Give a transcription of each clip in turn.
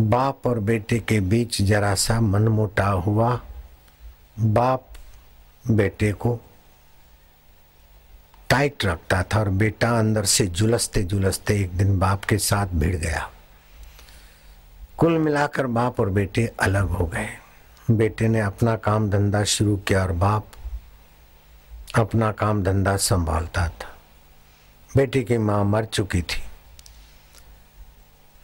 बाप और बेटे के बीच जरा सा मनमुटाव हुआ। बाप बेटे को टाइट रखता था और बेटा अंदर से जुलसते जुलसते एक दिन बाप के साथ भिड़ गया। कुल मिलाकर बाप और बेटे अलग हो गए। बेटे ने अपना काम धंधा शुरू किया और बाप अपना काम धंधा संभालता था। बेटी की माँ मर चुकी थी।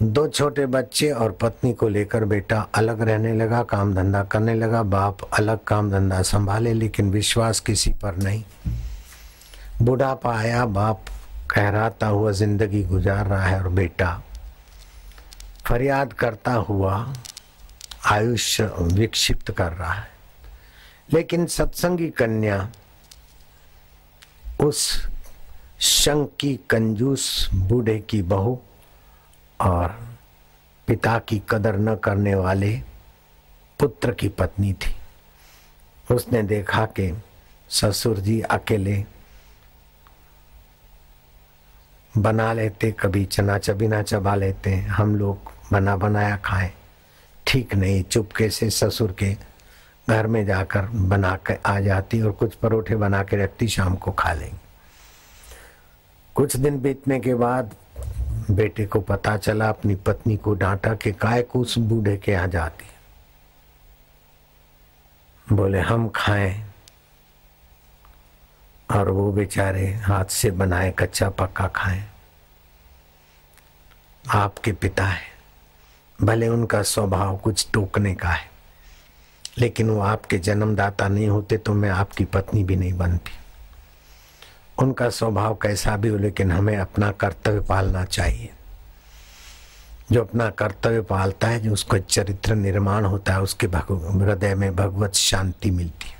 दो छोटे बच्चे और पत्नी को लेकर बेटा अलग रहने लगा, काम धंधा करने लगा, बाप अलग काम धंधा संभाले, लेकिन विश्वास किसी पर नहीं। बुढ़ापा आया, बाप कहराता हुआ ज़िंदगी गुजार रहा है और बेटा फरियाद करता हुआ आयुष्य विक्षिप्त कर रहा है। लेकिन सत्संगी कन्या उस शंक कंजूस बूढ़े की बहू और पिता की कदर न करने वाले पुत्र की पत्नी थी। उसने देखा कि ससुर जी अकेले बना लेते, कभी चना चबीना चबा लेते, हम लोग बना बनाया खाएँ। ठीक नहीं, चुपके से ससुर के घर में जाकर बना कर आ जाती और कुछ परोठे बना के रखती, शाम को खा लेंगे। कुछ दिन बीतने के बाद बेटे को पता चला, अपनी पत्नी को डांटा कि काय को उस बूढ़े के यहाँ जाती बोले, हम खाएँ। और वो बेचारे हाथ से बनाए कच्चा पक्का खाएँ। आपके पिता है। भले उनका स्वभाव कुछ टोकने का है, लेकिन वो आपके जन्मदाता नहीं होते तो मैं आपकी पत्नी भी नहीं बनती। उनका स्वभाव कैसा भी हो, लेकिन हमें अपना कर्तव्य पालना चाहिए। जो अपना कर्तव्य पालता है, जो उसको चरित्र निर्माण होता है, उसके हृदय में भगवत शांति मिलती है।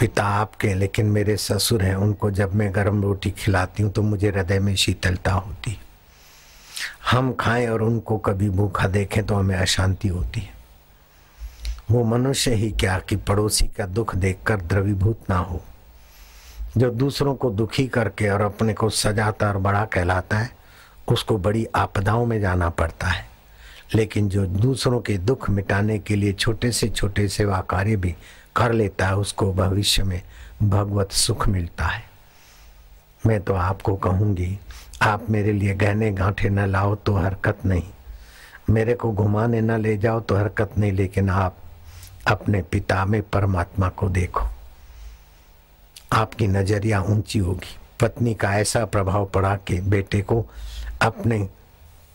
पिता आपके लेकिन मेरे ससुर हैं, उनको जब मैं गर्म रोटी खिलाती हूँ तो मुझे हृदय में शीतलता होती हम खाएँ और उनको कभी भूखा देखें तो हमें अशांति होती है। वो मनुष्य ही क्या कि पड़ोसी का दुख देखकर द्रवीभूत ना हो। जो दूसरों को दुखी करके और अपने को सजाता और बड़ा कहलाता है, उसको बड़ी आपदाओं में जाना पड़ता है। लेकिन जो दूसरों के दुख मिटाने के लिए छोटे से छोटे सेवा कार्य भी कर लेता है, उसको भविष्य में भगवत सुख मिलता है। मैं तो आपको कहूँगी, आप मेरे लिए गहने गांठे न लाओ तो हरकत नहीं। मेरे को घुमाने न ले जाओ तो हरकत नहीं, लेकिन आप अपने पिता में परमात्मा को देखो। आपकी नज़रिया ऊँची होगी। पत्नी का ऐसा प्रभाव पड़ा कि बेटे को अपने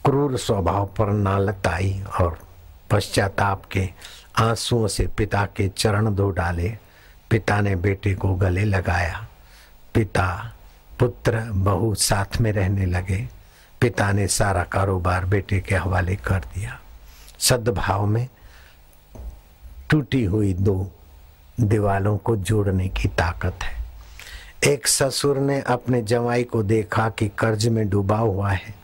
क्रूर स्वभाव पर नालत आई और पश्चाताप के आंसुओं से पिता के चरण धो डाले। पिता ने बेटे को गले लगाया। पिता, पुत्र, बहू साथ में रहने लगे। पिता ने सारा कारोबार बेटे के हवाले कर दिया। सद्भाव में टूटी हुई दो दीवालों को जोड़ने की ताकत है। एक ससुर ने अपने जवाई को देखा कि कर्ज में डूबा हुआ है।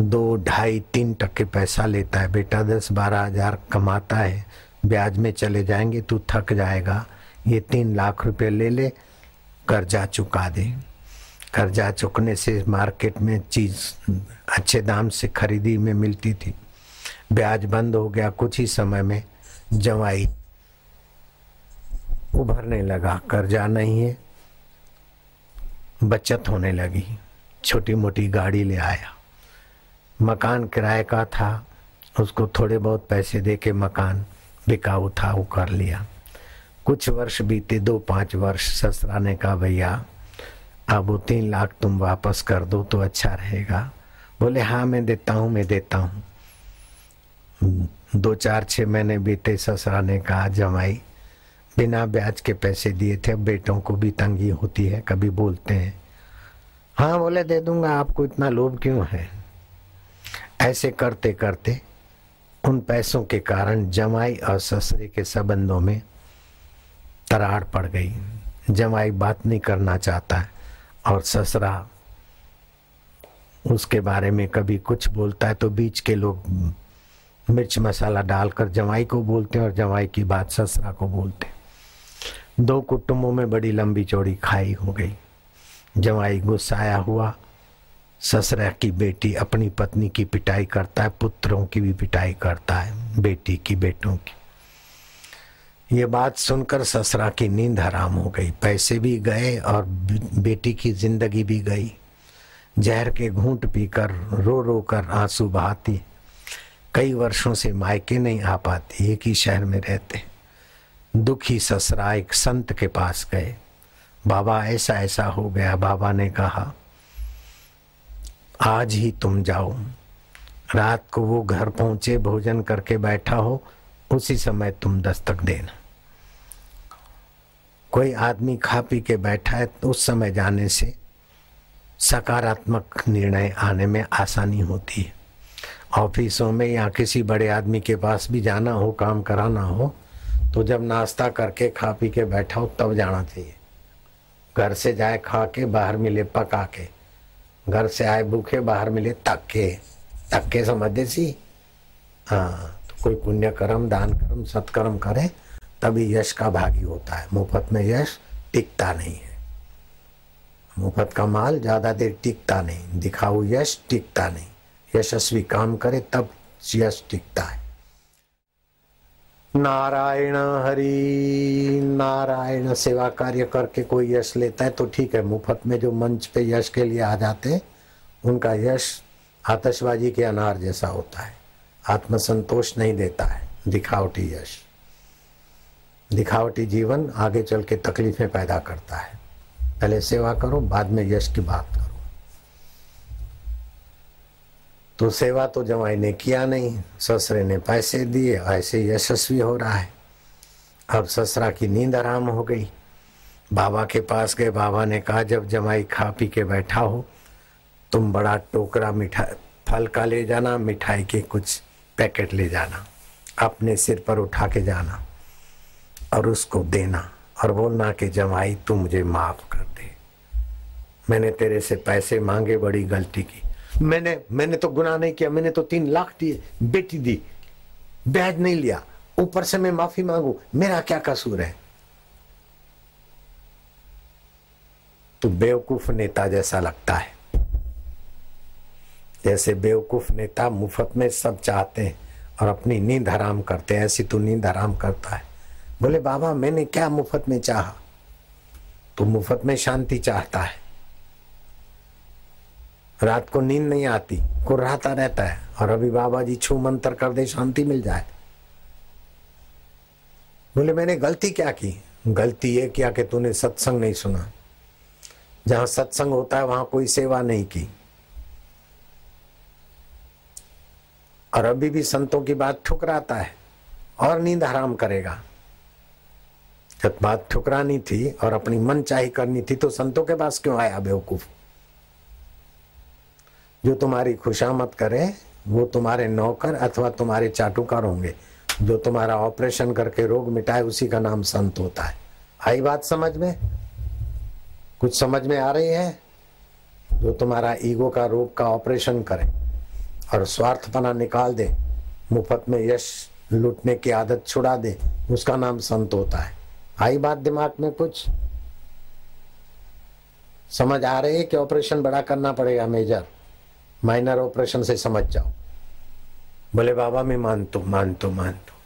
दो ढाई तीन टके पैसा लेता है। बेटा, दस बारह हज़ार कमाता है। ब्याज में चले जाएँगे, तू थक जाएगा। ये तीन लाख रुपए ले ले, कर्जा चुका दे। कर्जा चुकने से मार्केट में चीज़ अच्छे दाम से खरीदी में मिलती थी। ब्याज बंद हो गया कुछ ही समय में। जवाई उभरने लगा, कर्जा नहीं है। बचत होने लगी। छोटी मोटी गाड़ी ले आया। मकान किराए का था। उसको थोड़े बहुत पैसे दे के मकान बिकाऊ था वो कर लिया। कुछ वर्ष बीते, दो पाँच वर्ष ससुरा ने कहा भैया, अब वो तीन लाख तुम वापस कर दो तो अच्छा रहेगा। बोले हाँ मैं देता हूँ, मैं देता हूँ। दो चार छः महीने बीते ससुरा ने कहा जमाई बिना ब्याज के पैसे दिए थे बेटों को भी तंगी होती है, कभी बोलते हैं। हाँ बोले, दे दूँगा, आपको इतना लोभ क्यों है? ऐसे करते करते, उन पैसों के कारण जमाई और ससुरे के संबंधों में तराड़ पड़ गई। जमाई बात नहीं करना चाहता है और ससरा उसके बारे में कभी कुछ बोलता है तो बीच के लोग मिर्च मसाला डालकर जमाई को बोलते हैं और जमाई की बात ससरा को बोलते हैं। दो कुटुंबों में बड़ी लंबी चौड़ी खाई हो गई। जवाई गुस्साया हुआ, ससुरा की बेटी अपनी पत्नी की पिटाई करता है, पुत्रों की भी पिटाई करता है, बेटी की, बेटों की। ये बात सुनकर ससुरा की नींद हराम हो गई। पैसे भी गए और बेटी की ज़िंदगी भी गई। जहर के घूंट पीकर, रो रो कर आँसू बहाती। कई वर्षों से मायके नहीं आ पाती, एक ही शहर में रहते। दुखी ससरा एक संत के पास गए। बाबा, ऐसा ऐसा हो गया, बाबा ने कहा, आज ही तुम जाओ। रात को वो घर पहुँचे, भोजन करके बैठा हो, उसी समय तुम दस्तक देना। कोई आदमी खा पी के बैठा है तो उस समय जाने से सकारात्मक निर्णय आने में आसानी होती है। ऑफिसों में या किसी बड़े आदमी के पास भी जाना हो, काम कराना हो तो जब नाश्ता करके खा पी के बैठा हो, तब जाना चाहिए। घर से जाए, खा के, बाहर मिले, पका के। घर से आए, भूखे, बाहर मिले तक्के तक्के समझते सी? हाँ तो कोई पुण्य कर्म दान कर्म सत्कर्म करे, तभी यश का भागी होता है। मुफ़्त में यश टिकता नहीं है। मुफ़्त का माल ज़्यादा देर टिकता नहीं। दिखाऊ यश टिकता नहीं। यशस्वी काम करे, तब यश टिकता है। नारायण हरि, नारायण सेवा कार्य करके कोई यश लेता है तो ठीक है, मुफ़्त में जो मंच पे यश के लिए आ जाते हैं, उनका यश आतशबाजी के अनार जैसा होता है। आत्मसंतोष नहीं देता है, दिखावटी यश। दिखावटी जीवन आगे चल के तकलीफें पैदा करता है। पहले सेवा करो, बाद में यश की बात करो। तो सेवा तो जवाई ने किया नहीं। ससुरे ने पैसे दिए, ऐसे यशस्वी हो रहा है। अब ससरा की नींद आराम हो गई। बाबा के पास गए, बाबा ने कहा, जब जमाई खा पी के बैठा हो, तुम बड़ा टोकरा मिठाई फल का ले जाना, मिठाई के कुछ पैकेट ले जाना, अपने सिर पर उठा के जाना और उसको देना और बोलना कि, जमाई, तू मुझे माफ़ कर दे। मैंने तेरे से पैसे मांगे, बड़ी गलती की। मैंने मैंने तो गुनाह नहीं किया, मैंने तो तीन लाख दिए बेटी दी। ब्याज नहीं लिया। ऊपर से मैं माफ़ी मांगू, मेरा क्या कसूर है? तो बेवकूफ़ नेता जैसा लगता है। जैसे बेवकूफ़ नेता मुफ़्त में सब चाहते हैं और अपनी नींद हराम करते हैं, ऐसी तो नींद हराम करता है। बोले, बाबा, मैंने क्या मुफ़्त में चाहा? तो मुफ़्त में शांति चाहता है। रात को नींद नहीं आती कुर्राता रहता है और अभी बाबा जी छू मंत्र कर दे, शांति मिल जाए। बोले, मैंने गलती क्या की? गलती ये किया कि तूने सत्संग नहीं सुना। जहाँ सत्संग होता है, वहाँ कोई सेवा नहीं की। और अभी भी संतों की बात ठुकराता है और नींद हराम करेगा। जब बात ठुकरानी थी और अपनी मन चाही करनी थी तो संतों के पास क्यों आया बेवकूफ़? जो तुम्हारी खुशामत करे, वो तुम्हारे नौकर अथवा तुम्हारे चाटुकार होंगे। जो तुम्हारा ऑपरेशन करके रोग मिटाए, उसी का नाम संत होता है। आई बात समझ में? कुछ समझ में आ रही है? जो तुम्हारा ईगो का रोग का ऑपरेशन करे और स्वार्थपना निकाल दे, मुफ़्त में यश लूटने की आदत छुड़ा दे, उसका नाम संत होता है। आई बात दिमाग में कुछ? समझ आ रही है कि ऑपरेशन बड़ा करना पड़ेगा मेजर? माइनर ऑपरेशन से समझ जाओ। बोले, बाबा, मैं मानतो मानतो मानतो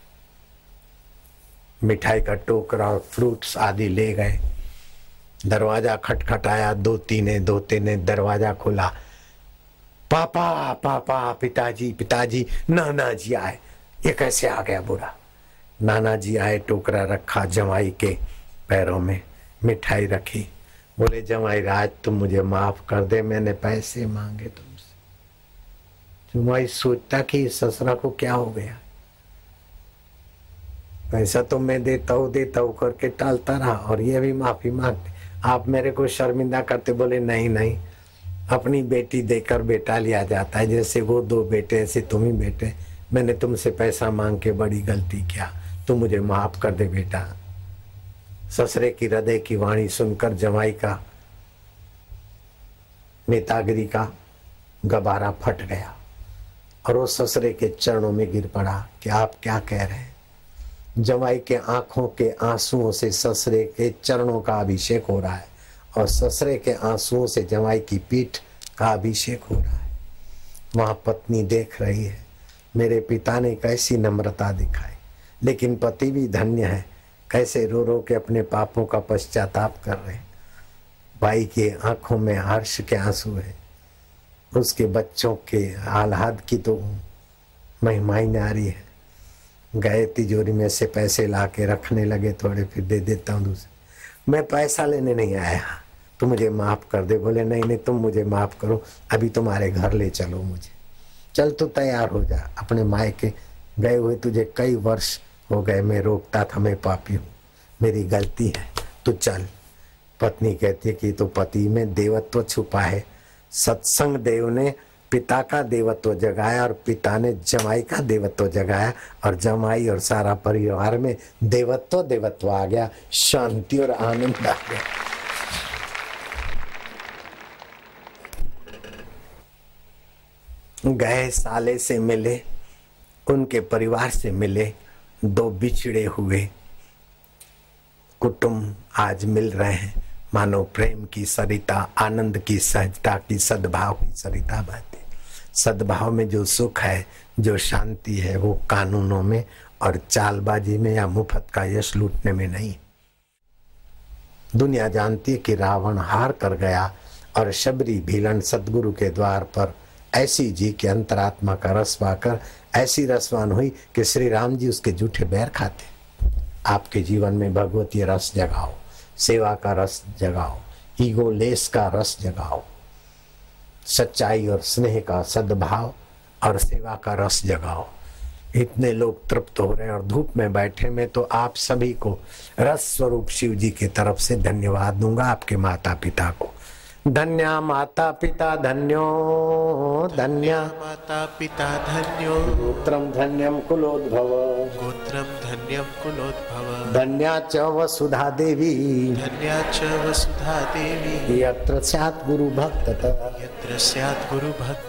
मिठाई का टोकरा फ्रूट्स आदि ले गए। दरवाज़ा खटखटाया, दो तीने दो तीने, दरवाज़ा खोला। पापा पापा, पिताजी पिताजी नाना जी आए। ये कैसे आ गया बुरा नाना जी आए, टोकरा रखा जमाई के पैरों में मिठाई रखी। बोले जमाई राज, तुम मुझे माफ़ कर दे, मैंने पैसे मांगे तुम जुमाई सोचता कि ससुरा को क्या हो गया। पैसा तो मैं देता हूँ देता हूँ करके टालता रहा और ये भी माफ़ी मांगते। आप मेरे को शर्मिंदा करते बोले, नहीं नहीं, अपनी बेटी देकर बेटा लिया जाता है। जैसे वो दो बेटे, ऐसे तुम ही बेटे। मैंने तुमसे पैसा मांग के बड़ी गलती किया, तुम मुझे माफ़ कर दे बेटा। ससरे की हृदय की वाणी सुनकर जमाई का, नेतागिरी का गबारा फट गया। और वो ससरे के चरणों में गिर पड़ा कि आप क्या कह रहे हैं? जवाई के आँखों के आंसुओं से ससरे के चरणों का अभिषेक हो रहा है और ससरे के आंसुओं से जवाई की पीठ का अभिषेक हो रहा है। वहाँ पत्नी देख रही है। मेरे पिता ने कैसी नम्रता दिखाई। लेकिन पति भी धन्य है। कैसे रो रो के अपने पापों का पश्चाताप कर रहे हैं। भाई के आँखों में हर्ष के आँसू है। उसके बच्चों के आह्लाद की तो महिमा महिमाई नारी है। गए तिजोरी में से पैसे ला के रखने लगे, थोड़े फिर दे देता हूँ दूसरे मैं पैसा लेने नहीं आया। तो मुझे माफ़ कर दे। बोले, नहीं नहीं, तुम मुझे माफ़ करो। अभी तुम्हारे घर ले चलो मुझे। चल तो तैयार हो जा। अपने माए के गए हुए तुझे कई वर्ष हो गए। मैं रोकता था, मैं पापी हूँ। मेरी गलती है। तू चल। पत्नी कहती है कि तो पति में देवत्व छुपा है। सत्संग देव ने, पिता का देवत्व जगाया और पिता ने जमाई का देवत्व जगाया और जमाई और सारा परिवार में देवत्व देवत्व आ गया, शांति और आनंद आ गया। गए साले से मिले, उनके परिवार से मिले, दो बिछड़े हुए। कुटुंब आज मिल रहे हैं। मानो प्रेम की सरिता, आनंद की सहजता की सद्भाव की सरिता बहती सद्भाव में जो सुख है, जो शांति है, वो कानूनों में और चालबाजी में या मुफ़्त का यश लूटने में नहीं। दुनिया जानती है कि रावण हार कर गया और शबरी भीलन सदगुरु के द्वार पर ऐसी जी के अंतरात्मा का रस पाकर ऐसी रसवान हुई कि श्री राम जी उसके जूठे बैर खाते। आपके जीवन में भगवती रस जगाओ। सेवा का रस जगाओ। ईगो लेस का रस जगाओ। सच्चाई और स्नेह का सद्भाव और सेवा का रस जगाओ। इतने लोग तृप्त हो रहे हैं और धूप में बैठे में तो आप सभी को रस स्वरूप शिव जी की तरफ़ से धन्यवाद दूँगा, आपके माता पिता को। धन्या माता पिता धन्यो धन्या। माता पिता धन्यो। गोत्रम धन्यम कुलोद्भव। गोत्रम धन्यम कुलोद्भव। धन्या च वसुधा देवी। धन्या च वसुधा देवी। यत्र स्यात् गुरु भक्त यत्र स्यात् गुरुभक्त